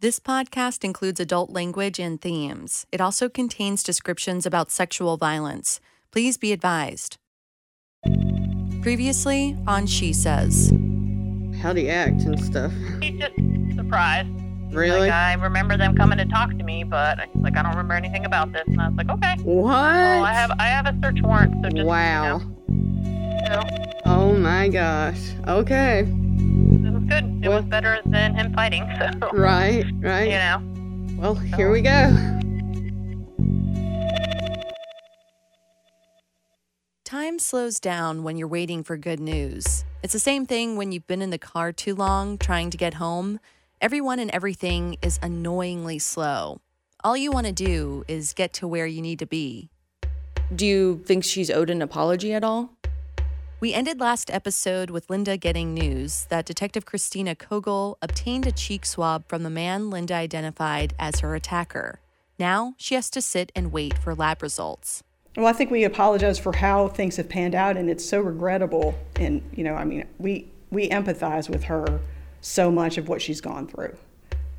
This podcast includes adult language and themes. It also contains descriptions about sexual violence. Please be advised. Previously on She Says. How do you act and stuff? He's just surprised. Really? Like, I remember them coming to talk to me, but like, I don't remember anything about this. And I was like, okay. what? Well, I have I have a search warrant, so just wow. You know, Oh my gosh. Okay. This was good. It Well- was better than him fighting. So Right, right. you know, Well, here we go. Time slows down when you're waiting for good news. It's the same thing when you've been in the car too long trying to get home. Everyone and everything is annoyingly slow. All you want to do is get to where you need to be. Do you think she's owed an apology at all? We ended last episode with Linda getting news that Detective Christina Kogel obtained a cheek swab from the man Linda identified as her attacker. Now she has to sit and wait for lab results. Well, I think we apologize for how things have panned out, and it's so regrettable. And you know, I mean, we we empathize with her so much of what she's gone through,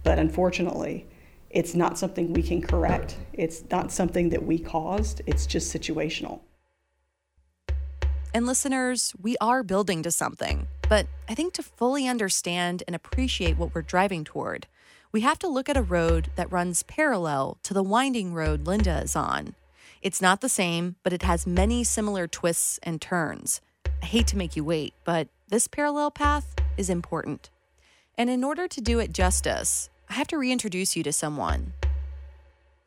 but unfortunately, it's not something we can correct. It's not something that we caused. It's just situational. And listeners, we are building to something. But I think to fully understand and appreciate what we're driving toward, we have to look at a road that runs parallel to the winding road Linda is on. It's not the same, but it has many similar twists and turns. I hate to make you wait, but this parallel path is important. And in order to do it justice, I have to reintroduce you to someone.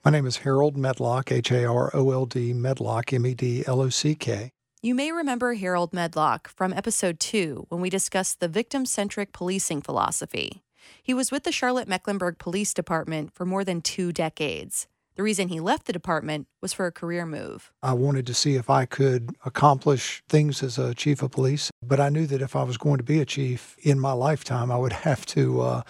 My name is Harold Medlock, H A R O L D, Medlock, M E D L O C K. You may remember Harold Medlock from episode 2 when we discussed the victim centric policing philosophy. He was with the Charlotte Mecklenburg Police Department for more than two decades. The reason he left the department was for a career move. I wanted to see if I could accomplish things as a chief of police, but I knew that if I was going to be a chief in my lifetime, I would have to, uh,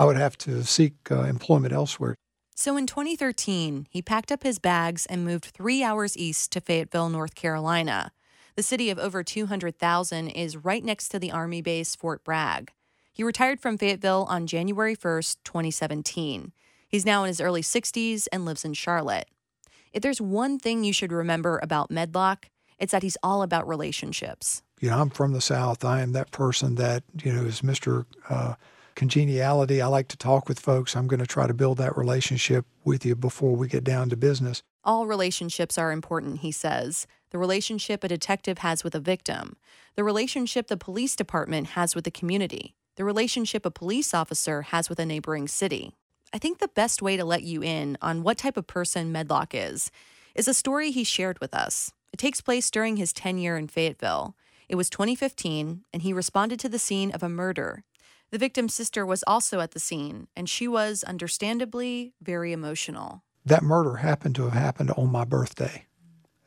I would have to seek uh, employment elsewhere. So in 2013, he packed up his bags and moved three hours east to Fayetteville, North Carolina. The city of over 200,000 is right next to the Army base Fort Bragg. He retired from Fayetteville on January 1st, 2017. He's now in his early 60s and lives in Charlotte. If there's one thing you should remember about Medlock, it's that he's all about relationships. You know, I'm from the South. I am that person that, you know, is Mr. Uh, congeniality. I like to talk with folks. I'm going to try to build that relationship with you before we get down to business. All relationships are important, he says. The relationship a detective has with a victim, the relationship the police department has with the community, the relationship a police officer has with a neighboring city. I think the best way to let you in on what type of person Medlock is is a story he shared with us. It takes place during his tenure in Fayetteville. It was 2015, and he responded to the scene of a murder. The victim's sister was also at the scene, and she was understandably very emotional. that murder happened to have happened on my birthday.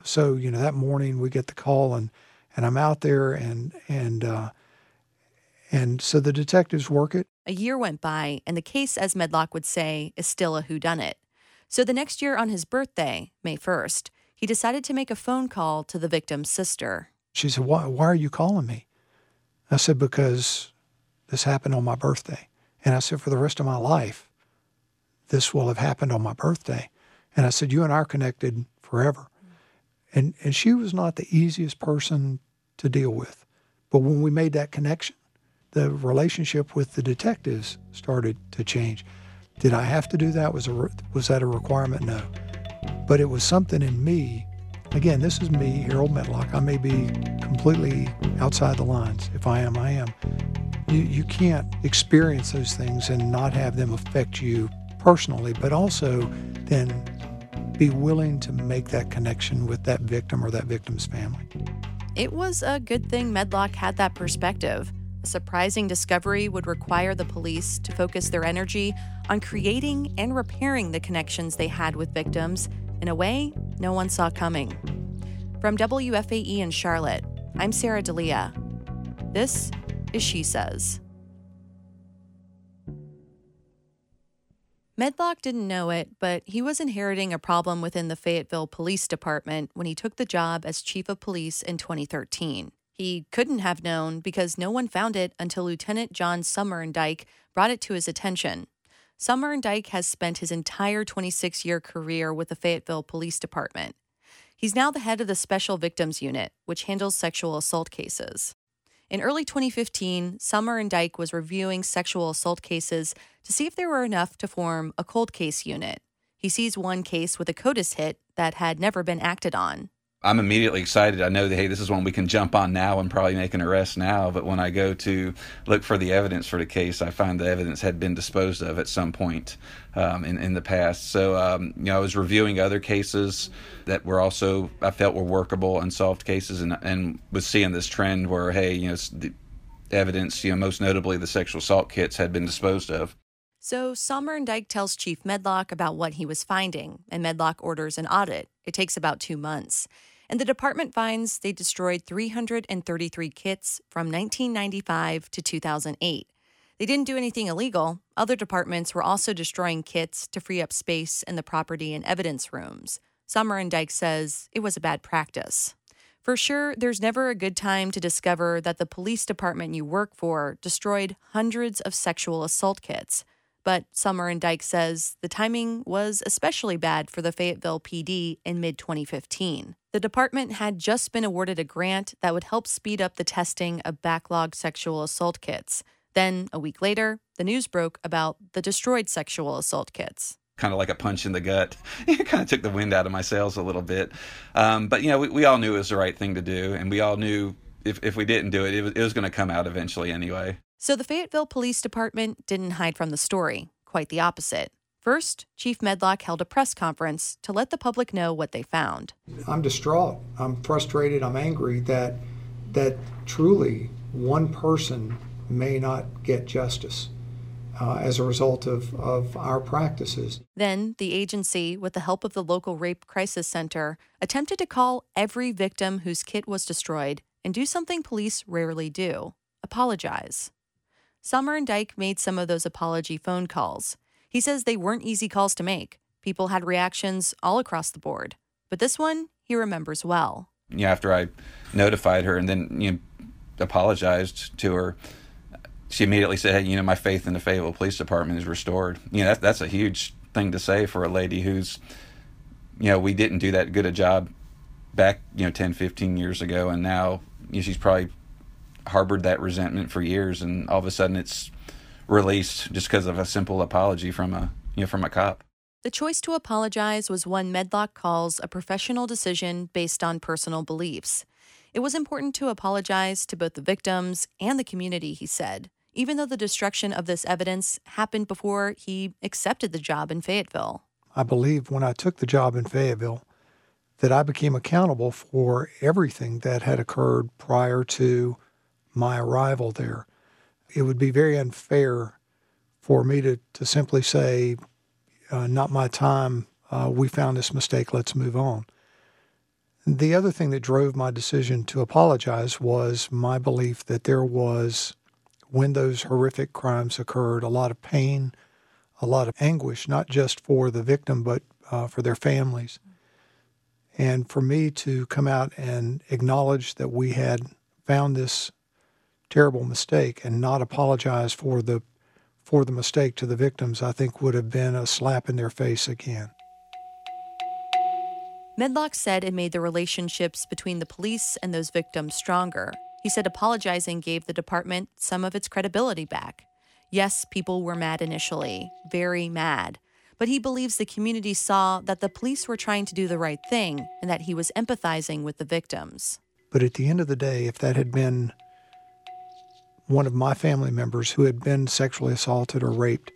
So, you know, that morning we get the call and, and I'm out there and, and, uh, and so the detectives work it. A year went by, and the case, as Medlock would say, is still a whodunit. So the next year on his birthday, May 1st, he decided to make a phone call to the victim's sister. She said, why, why are you calling me? I said, because this happened on my birthday. And I said, for the rest of my life, this will have happened on my birthday. And I said, you and I are connected forever. And, and she was not the easiest person to deal with. But when we made that connection, the relationship with the detectives started to change. Did I have to do that? Was, a, was that a requirement? No. But it was something in me. Again, this is me, Harold Medlock. I may be completely outside the lines. If I am, I am. You, you can't experience those things and not have them affect you personally, but also then be willing to make that connection with that victim or that victim's family. It was a good thing Medlock had that perspective. A surprising discovery would require the police to focus their energy on creating and repairing the connections they had with victims in a way no one saw coming. From WFAE in Charlotte, I'm Sarah Delia. This is She Says. Medlock didn't know it, but he was inheriting a problem within the Fayetteville Police Department when he took the job as chief of police in 2013. He couldn't have known because no one found it until Lieutenant John Somerindyke brought it to his attention. Somerindyke has spent his entire 26 year career with the Fayetteville Police Department. He's now the head of the Special Victims Unit, which handles sexual assault cases. In early 2015, Somerindyke was reviewing sexual assault cases to see if there were enough to form a cold case unit. He sees one case with a CODIS hit that had never been acted on. I'm immediately excited. I know that hey, this is one we can jump on now and probably make an arrest now. But when I go to look for the evidence for the case, I find the evidence had been disposed of at some point um, in in the past. So um, you know, I was reviewing other cases that were also I felt were workable unsolved cases, and and was seeing this trend where hey, you know, the evidence, you know, most notably the sexual assault kits had been disposed of. So Somerindyke tells Chief Medlock about what he was finding, and Medlock orders an audit. It takes about two months and the department finds they destroyed 333 kits from 1995 to 2008. They didn't do anything illegal. Other departments were also destroying kits to free up space in the property and evidence rooms. Somerindyke says it was a bad practice. For sure, there's never a good time to discover that the police department you work for destroyed hundreds of sexual assault kits. But Somerindyke says the timing was especially bad for the Fayetteville PD in mid 2015. The department had just been awarded a grant that would help speed up the testing of backlog sexual assault kits. Then, a week later, the news broke about the destroyed sexual assault kits kind of like a punch in the gut. It kind of took the wind out of my sails a little bit. Um, but, you know, we, we, all knew it was the right thing to do. And we all knew if, if we didn't do it, it was, it was going to come out eventually anyway. So the Fayetteville Police Department didn't hide from the story, quite the opposite. First, Chief Medlock held a press conference to let the public know what they found. I'm distraught. I'm frustrated. I'm angry that that truly one person may not get justice. Uh, as a result of, of our practices. Then the agency, with the help of the local rape crisis center, attempted to call every victim whose kit was destroyed and do something police rarely do apologize. Somerindyke made some of those apology phone calls. He says they weren't easy calls to make. People had reactions all across the board. But this one, he remembers well. Yeah, after I notified her and then you know, apologized to her, she immediately said, hey, you know, my faith in the Fayetteville Police Department is restored. You know, that, that's a huge thing to say for a lady who's, you know, we didn't do that good a job back, you know, 10, 15 years ago. And now you know, she's probably harbored that resentment for years, and all of a sudden it's released just because of a simple apology from a you know from a cop. The choice to apologize was one Medlock calls a professional decision based on personal beliefs. It was important to apologize to both the victims and the community, he said, even though the destruction of this evidence happened before he accepted the job in Fayetteville. I believe when I took the job in Fayetteville that I became accountable for everything that had occurred prior to my arrival there. It would be very unfair for me to, to simply say, uh, not my time, uh, we found this mistake, let's move on. The other thing that drove my decision to apologize was my belief that there was, when those horrific crimes occurred, a lot of pain, a lot of anguish, not just for the victim, but uh, for their families. And for me to come out and acknowledge that we had found this terrible mistake and not apologize for the for the mistake to the victims, I think would have been a slap in their face again. Medlock said it made the relationships between the police and those victims stronger. He said apologizing gave the department some of its credibility back. Yes, people were mad initially, very mad, but he believes the community saw that the police were trying to do the right thing and that he was empathizing with the victims. But at the end of the day, if that had been one of my family members who had been sexually assaulted or raped,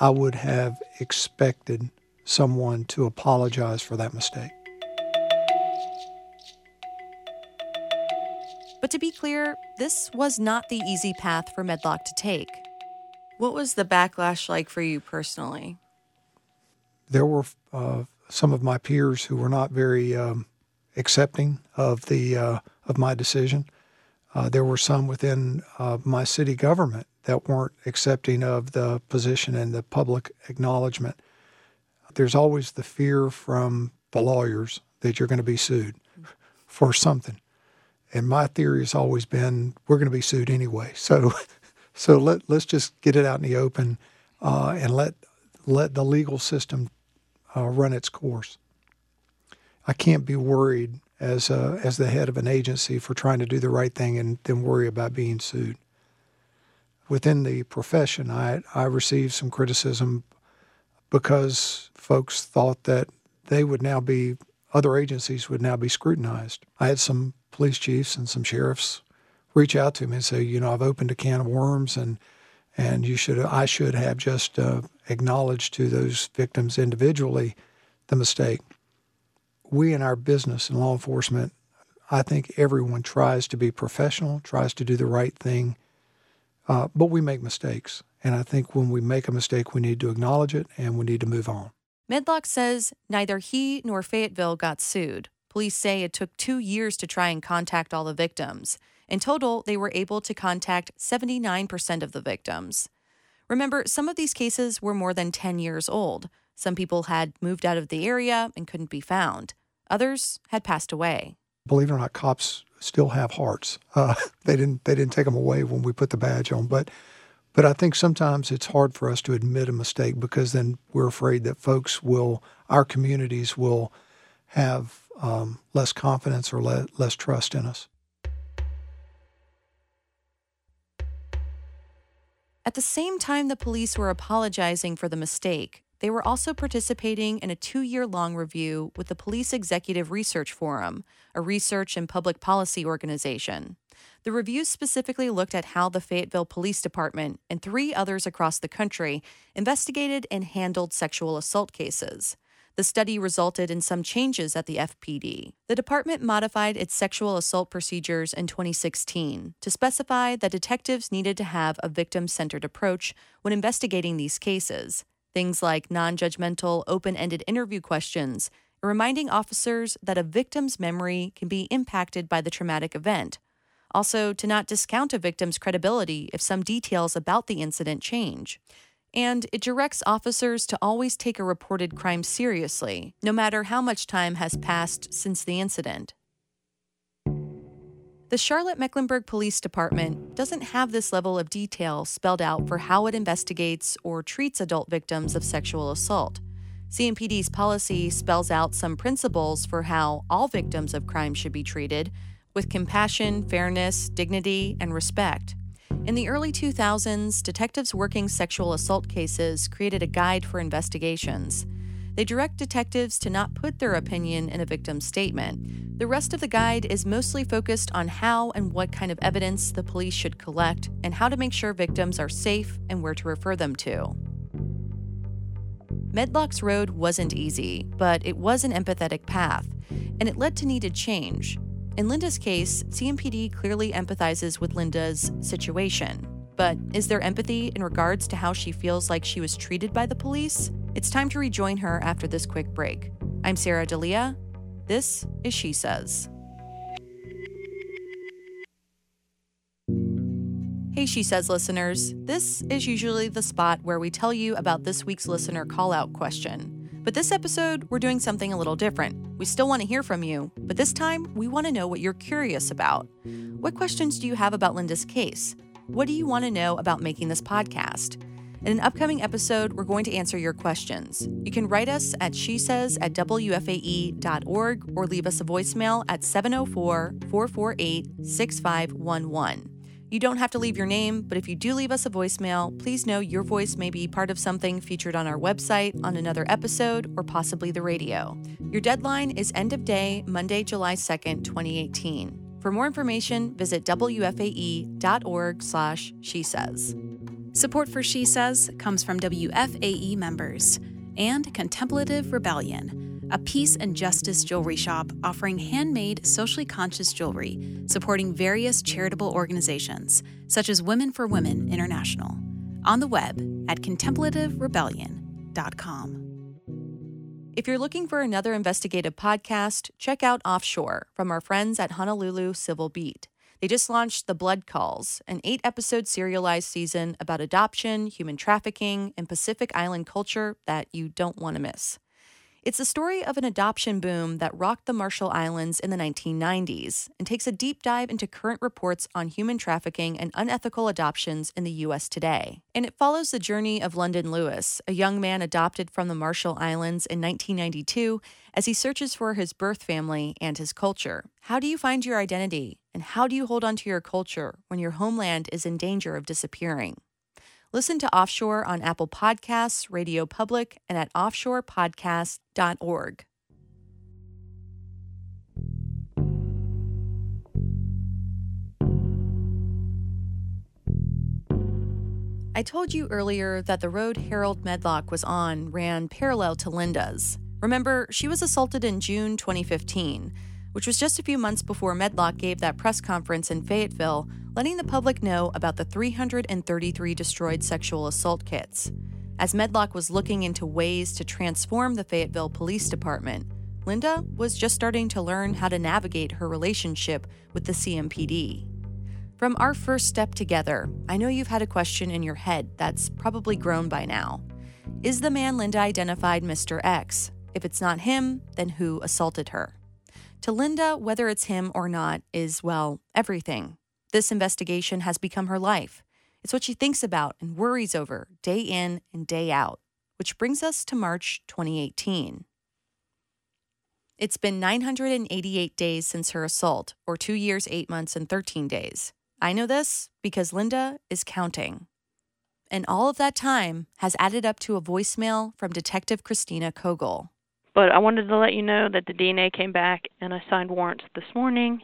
I would have expected someone to apologize for that mistake. But to be clear, this was not the easy path for Medlock to take. What was the backlash like for you personally? There were uh, some of my peers who were not very um, accepting of the uh, of my decision. Uh, there were some within uh, my city government that weren't accepting of the position and the public acknowledgement. There's always the fear from the lawyers that you're going to be sued for something. And my theory has always been we're going to be sued anyway. So, so let, let's just get it out in the open. uh, and let let the legal system uh, run its course. I can't be worried as a, as the head of an agency for trying to do the right thing and then worry about being sued. Within the profession, I I received some criticism because folks thought that they would now be other agencies would now be scrutinized. I had some police chiefs and some sheriffs reach out to me and say, you know, I've opened a can of worms and and you should I should have just uh, acknowledged to those victims individually the mistake. We in our business in law enforcement, I think everyone tries to be professional, tries to do the right thing, uh, but we make mistakes. And I think when we make a mistake, we need to acknowledge it and we need to move on. Medlock says neither he nor Fayetteville got sued. Police say it took two years to try and contact all the victims. In total, they were able to contact 79% of the victims. Remember, some of these cases were more than 10 years old. Some people had moved out of the area and couldn't be found. Others had passed away. Believe it or not, cops still have hearts. Uh, they didn't they didn't take them away when we put the badge on, but but I think sometimes it's hard for us to admit a mistake because then we're afraid that folks will, our communities will have um, less confidence or le- less trust in us. At the same time the police were apologizing for the mistake, they were also participating in a two year long review with the Police Executive Research Forum, a research and public policy organization. The review specifically looked at how the Fayetteville Police Department and three others across the country investigated and handled sexual assault cases. The study resulted in some changes at the FPD. The department modified its sexual assault procedures in 2016 to specify that detectives needed to have a victim centered approach when investigating these cases. Things like non judgmental, open ended interview questions, reminding officers that a victim's memory can be impacted by the traumatic event. Also, to not discount a victim's credibility if some details about the incident change and it directs officers to always take a reported crime seriously, no matter how much time has passed since the incident. The Charlotte Mecklenburg Police Department doesn't have this level of detail spelled out for how it investigates or treats adult victims of sexual assault. CMPD's policy spells out some principles for how all victims of crime should be treated, with compassion, fairness, dignity, and respect. In the early 2000s, detectives working sexual assault cases created a guide for investigations. They direct detectives to not put their opinion in a victim's statement. The rest of the guide is mostly focused on how and what kind of evidence the police should collect and how to make sure victims are safe and where to refer them to. Medlock's road wasn't easy, but it was an empathetic path, and it led to needed change. In Linda's case, CMPD clearly empathizes with Linda's situation. But is there empathy in regards to how she feels like she was treated by the police? It's time to rejoin her after this quick break. I'm Sarah Delia. This is She Says. Hey, She Says listeners. This is usually the spot where we tell you about this week's listener call out question. But this episode, we're doing something a little different. We still want to hear from you, but this time we want to know what you're curious about. What questions do you have about Linda's case? What do you want to know about making this podcast? In an upcoming episode, we're going to answer your questions. You can write us at she says at WFAE.org or leave us a voicemail at 704 448 6511. You don't have to leave your name, but if you do leave us a voicemail, please know your voice may be part of something featured on our website, on another episode, or possibly the radio. Your deadline is end of day, Monday, July 2nd, 2018. For more information, visit wfae.org slash she says. Support for She Says comes from WFAE members and Contemplative Rebellion a peace and justice jewelry shop offering handmade, socially conscious jewelry, supporting various charitable organizations, such as Women for Women International, on the web at contemplativerebellion.com. If you're looking for another investigative podcast, check out Offshore from our friends at Honolulu Civil Beat. They just launched The Blood Calls, an eight episode serialized season about adoption, human trafficking, and Pacific Island culture that you don't want to miss. It's the story of an adoption boom that rocked the Marshall Islands in the 1990s and takes a deep dive into current reports on human trafficking and unethical adoptions in the U.S. today. And it follows the journey of London Lewis, a young man adopted from the Marshall Islands in 1992, as he searches for his birth family and his culture. How do you find your identity? And how do you hold on to your culture when your homeland is in danger of disappearing? Listen to Offshore on Apple Podcasts, Radio Public, and at offshorepodcast.org. I told you earlier that the road Harold Medlock was on ran parallel to Linda's. Remember, she was assaulted in June 2015, which was just a few months before Medlock gave that press conference in Fayetteville letting the public know about the 333 destroyed sexual assault kits. As Medlock was looking into ways to transform the Fayetteville Police Department, Linda was just starting to learn how to navigate her relationship with the CMPD. From our first step together, I know you've had a question in your head that's probably grown by now. Is the man Linda identified Mr. X? If it's not him, then who assaulted her? To Linda, whether it's him or not is, well, everything. This investigation has become her life. It's what she thinks about and worries over day in and day out, which brings us to March 2018. It's been 988 days since her assault, or two years, eight months, and 13 days. I know this because Linda is counting. And all of that time has added up to a voicemail from Detective Christina Kogel. But I wanted to let you know that the DNA came back and I signed warrants this morning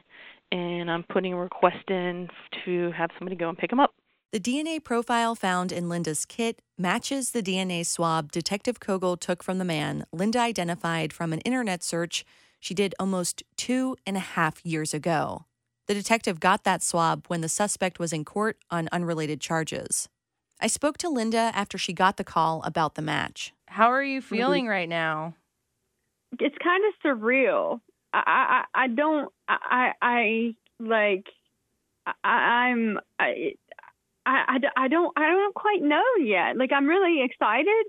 and I'm putting a request in to have somebody go and pick them up. The DNA profile found in Linda's kit matches the DNA swab Detective Kogel took from the man Linda identified from an internet search she did almost two and a half years ago. The detective got that swab when the suspect was in court on unrelated charges. I spoke to Linda after she got the call about the match. How are you feeling right now? It's kind of surreal. I, I, I don't, I, I like, I, I'm, I, I, I don't, I don't quite know yet. Like, I'm really excited,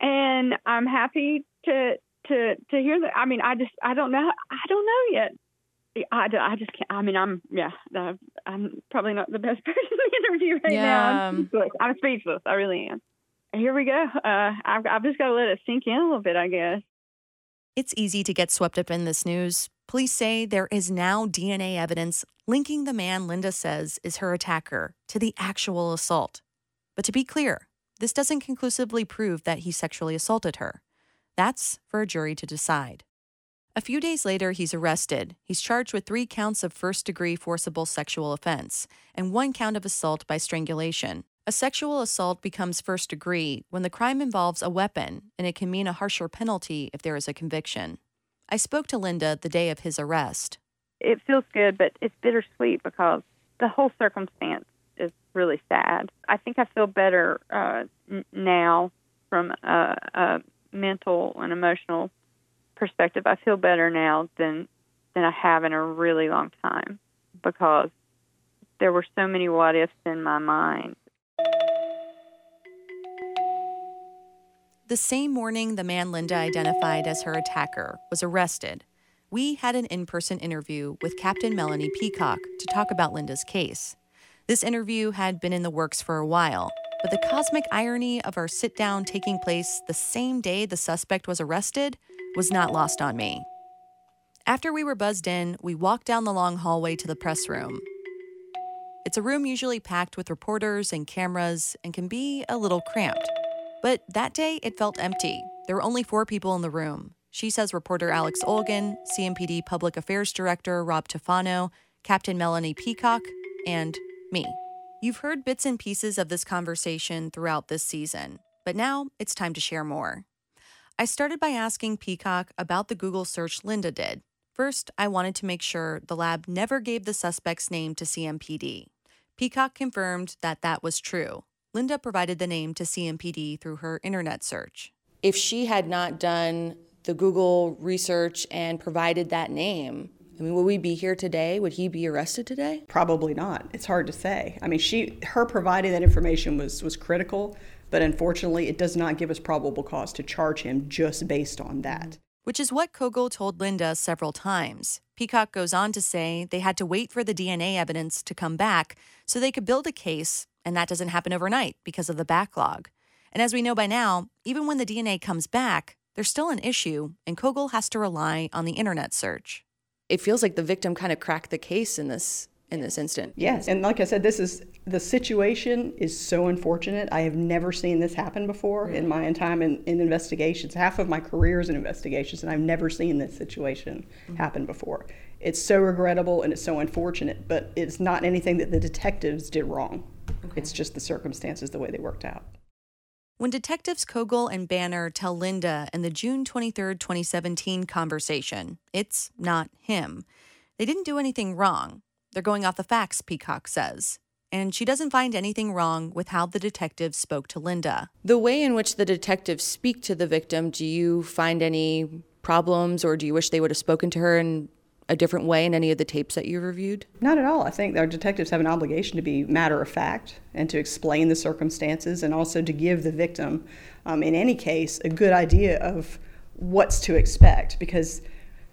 and I'm happy to, to, to hear that. I mean, I just, I don't know, I don't know yet. I, I just can't. I mean, I'm yeah. I'm probably not the best person to interview right yeah. now. I'm speechless. I'm speechless. I really am. Here we go. Uh, I've, I've just got to let it sink in a little bit, I guess. It's easy to get swept up in this news. Police say there is now DNA evidence linking the man Linda says is her attacker to the actual assault. But to be clear, this doesn't conclusively prove that he sexually assaulted her. That's for a jury to decide. A few days later, he's arrested. He's charged with three counts of first degree forcible sexual offense and one count of assault by strangulation. A sexual assault becomes first degree when the crime involves a weapon, and it can mean a harsher penalty if there is a conviction. I spoke to Linda the day of his arrest. It feels good, but it's bittersweet because the whole circumstance is really sad. I think I feel better uh, n- now from a, a mental and emotional perspective. I feel better now than than I have in a really long time because there were so many what ifs in my mind The same morning the man Linda identified as her attacker was arrested, we had an in person interview with Captain Melanie Peacock to talk about Linda's case. This interview had been in the works for a while, but the cosmic irony of our sit down taking place the same day the suspect was arrested was not lost on me. After we were buzzed in, we walked down the long hallway to the press room. It's a room usually packed with reporters and cameras and can be a little cramped. But that day, it felt empty. There were only four people in the room. She says reporter Alex Olgin, CMPD Public Affairs Director Rob Tufano, Captain Melanie Peacock, and me. You've heard bits and pieces of this conversation throughout this season, but now it's time to share more. I started by asking Peacock about the Google search Linda did. First, I wanted to make sure the lab never gave the suspect's name to CMPD. Peacock confirmed that that was true. Linda provided the name to CMPD through her internet search. If she had not done the Google research and provided that name, I mean, would we be here today? Would he be arrested today? Probably not. It's hard to say. I mean, she her providing that information was was critical, But unfortunately, it does not give us probable cause to charge him just based on that. Which is what Kogel told Linda several times. Peacock goes on to say they had to wait for the DNA evidence to come back so they could build a case, and that doesn't happen overnight because of the backlog. And as we know by now, even when the DNA comes back, there's still an issue, and Kogel has to rely on the internet search. It feels like the victim kind of cracked the case in this in this instant. Yes, and like I said, this is the situation is so unfortunate. I have never seen this happen before in my time in, in investigations. Half of my career is in investigations, and I've never seen this situation happen before. It's so regrettable and it's so unfortunate, but it's not anything that the detectives did wrong. It's just the circumstances, the way they worked out. When detectives Kogel and Banner tell Linda in the June 23, 2017 conversation, it's not him. They didn't do anything wrong. They're going off the facts, Peacock says. And she doesn't find anything wrong with how the detectives spoke to Linda. The way in which the detectives speak to the victim, do you find any problems or do you wish they would have spoken to her in a different way in any of the tapes that you reviewed? Not at all. I think our detectives have an obligation to be matter of fact and to explain the circumstances and also to give the victim, um, in any case, a good idea of what's to expect because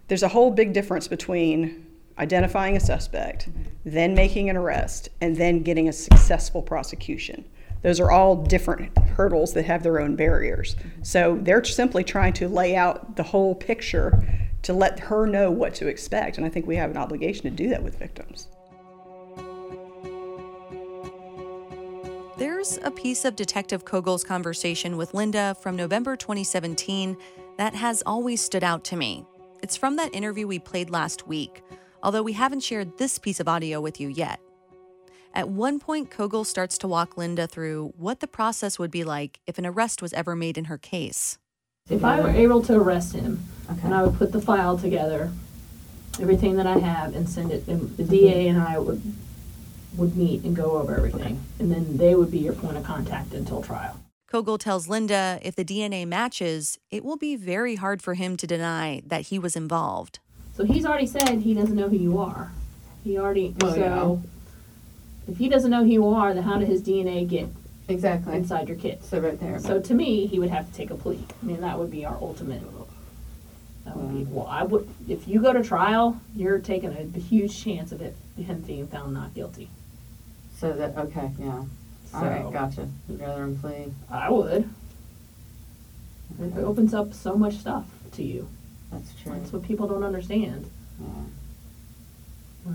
there's a whole big difference between identifying a suspect, then making an arrest, and then getting a successful prosecution. Those are all different hurdles that have their own barriers. So they're simply trying to lay out the whole picture to let her know what to expect. And I think we have an obligation to do that with victims. There's a piece of Detective Kogel's conversation with Linda from November 2017 that has always stood out to me. It's from that interview we played last week, although we haven't shared this piece of audio with you yet. At one point, Kogel starts to walk Linda through what the process would be like if an arrest was ever made in her case. If I were able to arrest him, and I would put the file together, everything that I have, and send it, and the DA mm-hmm. and I would would meet and go over everything, and then they would be your point of contact until trial. Kogel tells Linda if the DNA matches, it will be very hard for him to deny that he was involved. So he's already said he doesn't know who you are. He already Well, so if he doesn't know who you are, then how did his DNA get Exactly. inside your kit? So right there. So to me, he would have to take a plea. I mean, that would be our ultimate. That would be well. I would if you go to trial, you're taking a huge chance of it him being found not guilty. So that okay, yeah. All So- right, gotcha. You'd rather him plead. I would. It opens up so much stuff to you. That's true. That's what people don't understand. Yeah. Uh,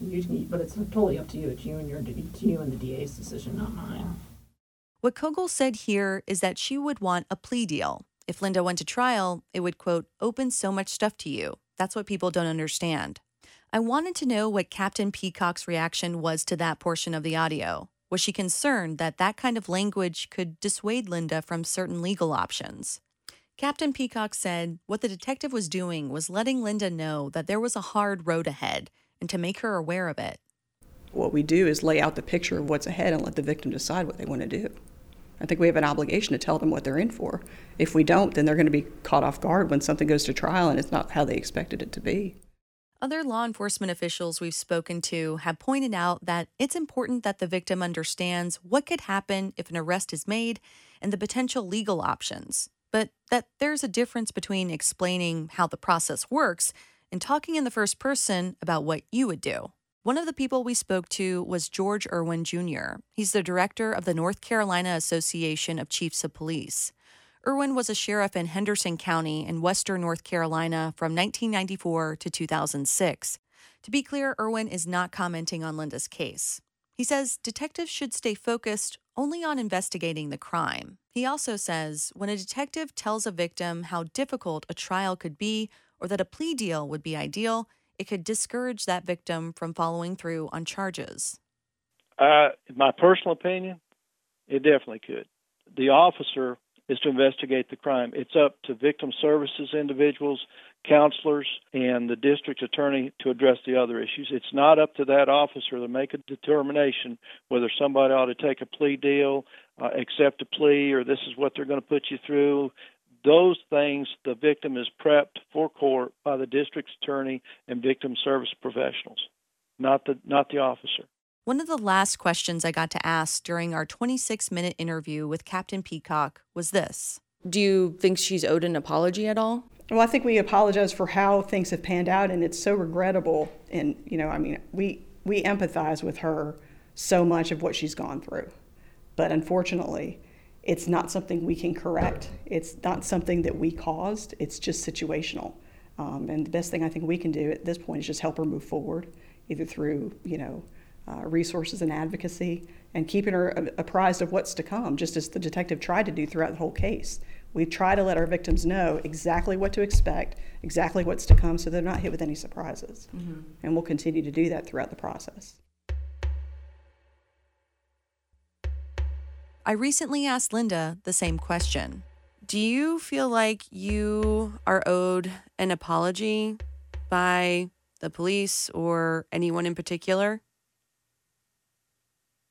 You, but it's totally up to you. It's you and your it's you and the DA's decision, not mine. What Kogel said here is that she would want a plea deal. If Linda went to trial, it would, quote, open so much stuff to you. That's what people don't understand. I wanted to know what Captain Peacock's reaction was to that portion of the audio. Was she concerned that that kind of language could dissuade Linda from certain legal options? Captain Peacock said what the detective was doing was letting Linda know that there was a hard road ahead and to make her aware of it. What we do is lay out the picture of what's ahead and let the victim decide what they want to do. I think we have an obligation to tell them what they're in for. If we don't, then they're going to be caught off guard when something goes to trial and it's not how they expected it to be. Other law enforcement officials we've spoken to have pointed out that it's important that the victim understands what could happen if an arrest is made and the potential legal options, but that there's a difference between explaining how the process works and talking in the first person about what you would do. One of the people we spoke to was George Erwin Jr. He's the director of the North Carolina Association of Chiefs of Police. Erwin was a sheriff in Henderson County in western North Carolina from 1994 to 2006. To be clear, Erwin is not commenting on Linda's case. He says detectives should stay focused only on investigating the crime. He also says when a detective tells a victim how difficult a trial could be or that a plea deal would be ideal, it could discourage that victim from following through on charges. Uh, my personal opinion, it definitely could. The officer is to investigate the crime. It's up to victim services individuals, counselors, and the district attorney to address the other issues. It's not up to that officer to make a determination whether somebody ought to take a plea deal, uh, accept a plea, or this is what they're going to put you through. Those things, the victim is prepped for court by the district's attorney and victim service professionals, not the not the officer. One of the last questions I got to ask during our 26 minute interview with Captain Peacock was this Do you think she's owed an apology at all? Well, I think we apologize for how things have panned out, and it's so regrettable. And you know, I mean, we we empathize with her so much of what she's gone through, but unfortunately, it's not something we can correct. It's not something that we caused. It's just situational. Um, and the best thing I think we can do at this point is just help her move forward, either through you know uh, resources and advocacy, and keeping her apprised of what's to come, just as the detective tried to do throughout the whole case. We try to let our victims know exactly what to expect, exactly what's to come, so they're not hit with any surprises. Mm-hmm. And we'll continue to do that throughout the process. I recently asked Linda the same question. Do you feel like you are owed an apology by the police or anyone in particular?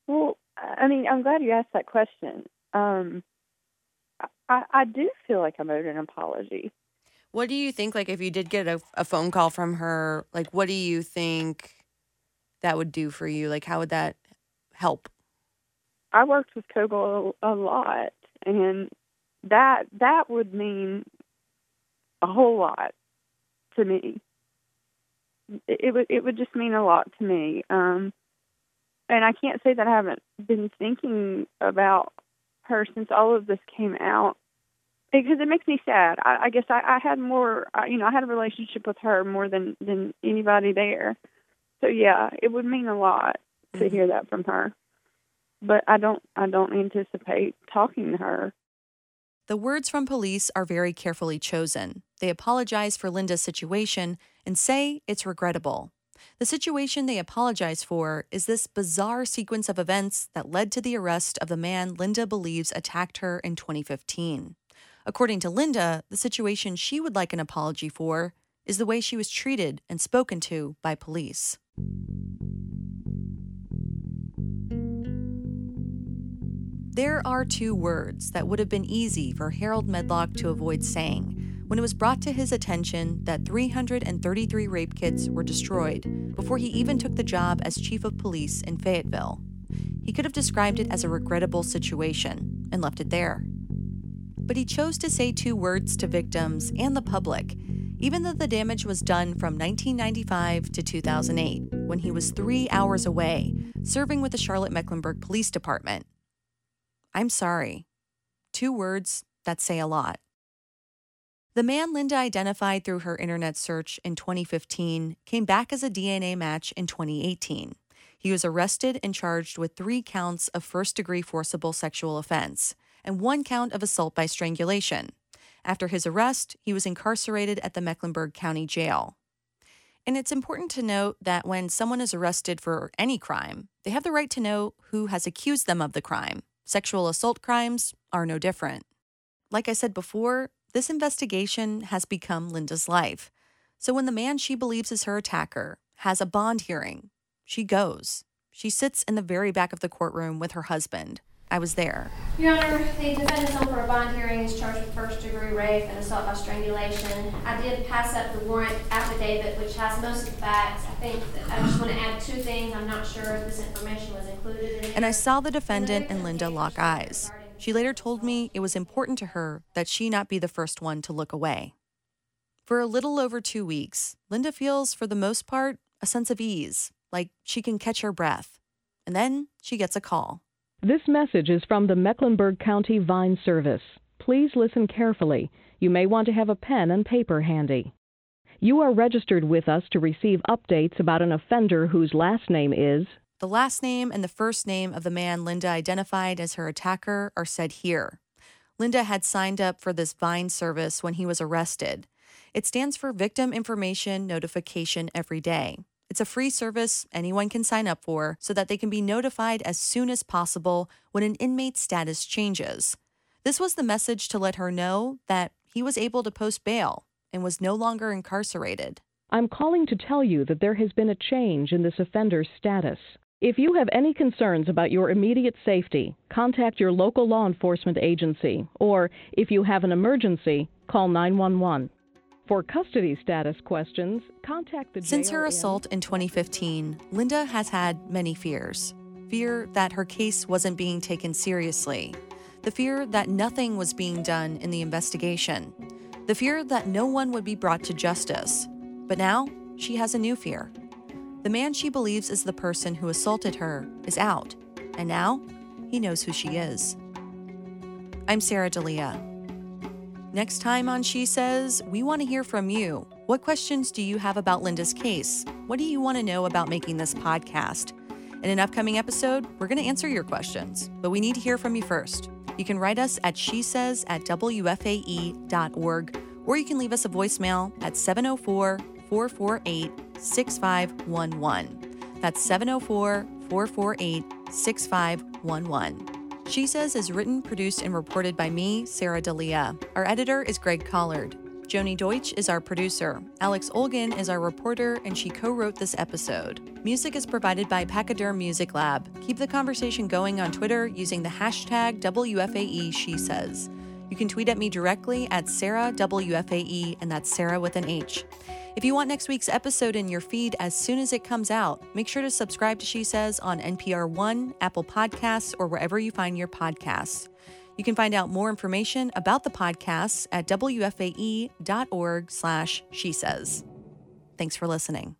Well, I mean, I'm glad you asked that question. Um, I, I do feel like I'm owed an apology. What do you think? Like, if you did get a, a phone call from her, like, what do you think that would do for you? Like, how would that help? I worked with Kogel a, a lot, and that that would mean a whole lot to me. It, it would it would just mean a lot to me. Um, and I can't say that I haven't been thinking about her since all of this came out because it makes me sad. I, I guess I, I had more, I, you know, I had a relationship with her more than than anybody there. So yeah, it would mean a lot to mm-hmm. hear that from her. But I don't, I don't anticipate talking to her. The words from police are very carefully chosen. They apologize for Linda's situation and say it's regrettable. The situation they apologize for is this bizarre sequence of events that led to the arrest of the man Linda believes attacked her in 2015. According to Linda, the situation she would like an apology for is the way she was treated and spoken to by police. There are two words that would have been easy for Harold Medlock to avoid saying when it was brought to his attention that 333 rape kits were destroyed before he even took the job as chief of police in Fayetteville. He could have described it as a regrettable situation and left it there. But he chose to say two words to victims and the public, even though the damage was done from 1995 to 2008, when he was three hours away, serving with the Charlotte Mecklenburg Police Department. I'm sorry. Two words that say a lot. The man Linda identified through her internet search in 2015 came back as a DNA match in 2018. He was arrested and charged with three counts of first degree forcible sexual offense and one count of assault by strangulation. After his arrest, he was incarcerated at the Mecklenburg County Jail. And it's important to note that when someone is arrested for any crime, they have the right to know who has accused them of the crime. Sexual assault crimes are no different. Like I said before, this investigation has become Linda's life. So when the man she believes is her attacker has a bond hearing, she goes. She sits in the very back of the courtroom with her husband. I was there. Your Honor, the defendant's on for a bond hearing is charged with first degree rape and assault by strangulation. I did pass up the warrant affidavit, which has most of the facts. I think I just want to add two things. I'm not sure if this information was included in. And I saw the defendant and Linda lock eyes. She later told me it was important to her that she not be the first one to look away. For a little over two weeks, Linda feels, for the most part, a sense of ease, like she can catch her breath. And then she gets a call. This message is from the Mecklenburg County Vine Service. Please listen carefully. You may want to have a pen and paper handy. You are registered with us to receive updates about an offender whose last name is the last name and the first name of the man Linda identified as her attacker are said here. Linda had signed up for this Vine service when he was arrested. It stands for Victim Information Notification Every Day. It's a free service anyone can sign up for so that they can be notified as soon as possible when an inmate's status changes. This was the message to let her know that he was able to post bail and was no longer incarcerated. I'm calling to tell you that there has been a change in this offender's status. If you have any concerns about your immediate safety, contact your local law enforcement agency, or if you have an emergency, call 911. For custody status questions, contact the Since her assault in 2015, Linda has had many fears. Fear that her case wasn't being taken seriously. The fear that nothing was being done in the investigation. The fear that no one would be brought to justice. But now, she has a new fear. The man she believes is the person who assaulted her is out, and now he knows who she is. I'm Sarah Delia. Next time on She Says, we want to hear from you. What questions do you have about Linda's case? What do you want to know about making this podcast? In an upcoming episode, we're going to answer your questions, but we need to hear from you first. You can write us at she says at WFAE.org, or you can leave us a voicemail at 704 448 6511. That's 704 448 6511. She Says is written, produced, and reported by me, Sarah Delia. Our editor is Greg Collard. Joni Deutsch is our producer. Alex Olgin is our reporter, and she co wrote this episode. Music is provided by Pachyderm Music Lab. Keep the conversation going on Twitter using the hashtag WFAE She Says. You can tweet at me directly at Sarah WFAE, and that's Sarah with an H. If you want next week's episode in your feed as soon as it comes out, make sure to subscribe to She Says on NPR One, Apple Podcasts, or wherever you find your podcasts. You can find out more information about the podcasts at wfae.org slash she says. Thanks for listening.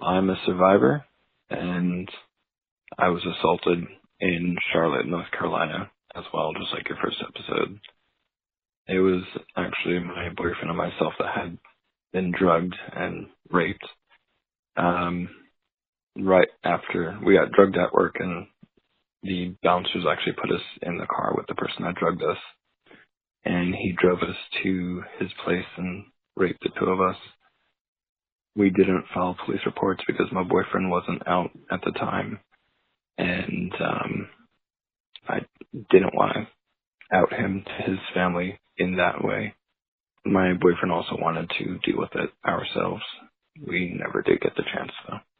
I'm a survivor, and I was assaulted in Charlotte, North Carolina, as well, just like your first episode. It was actually my boyfriend and myself that had been drugged and raped. Um, right after we got drugged at work, and the bouncers actually put us in the car with the person that drugged us, and he drove us to his place and raped the two of us we didn't file police reports because my boyfriend wasn't out at the time and um I didn't want to out him to his family in that way. My boyfriend also wanted to deal with it ourselves. We never did get the chance though.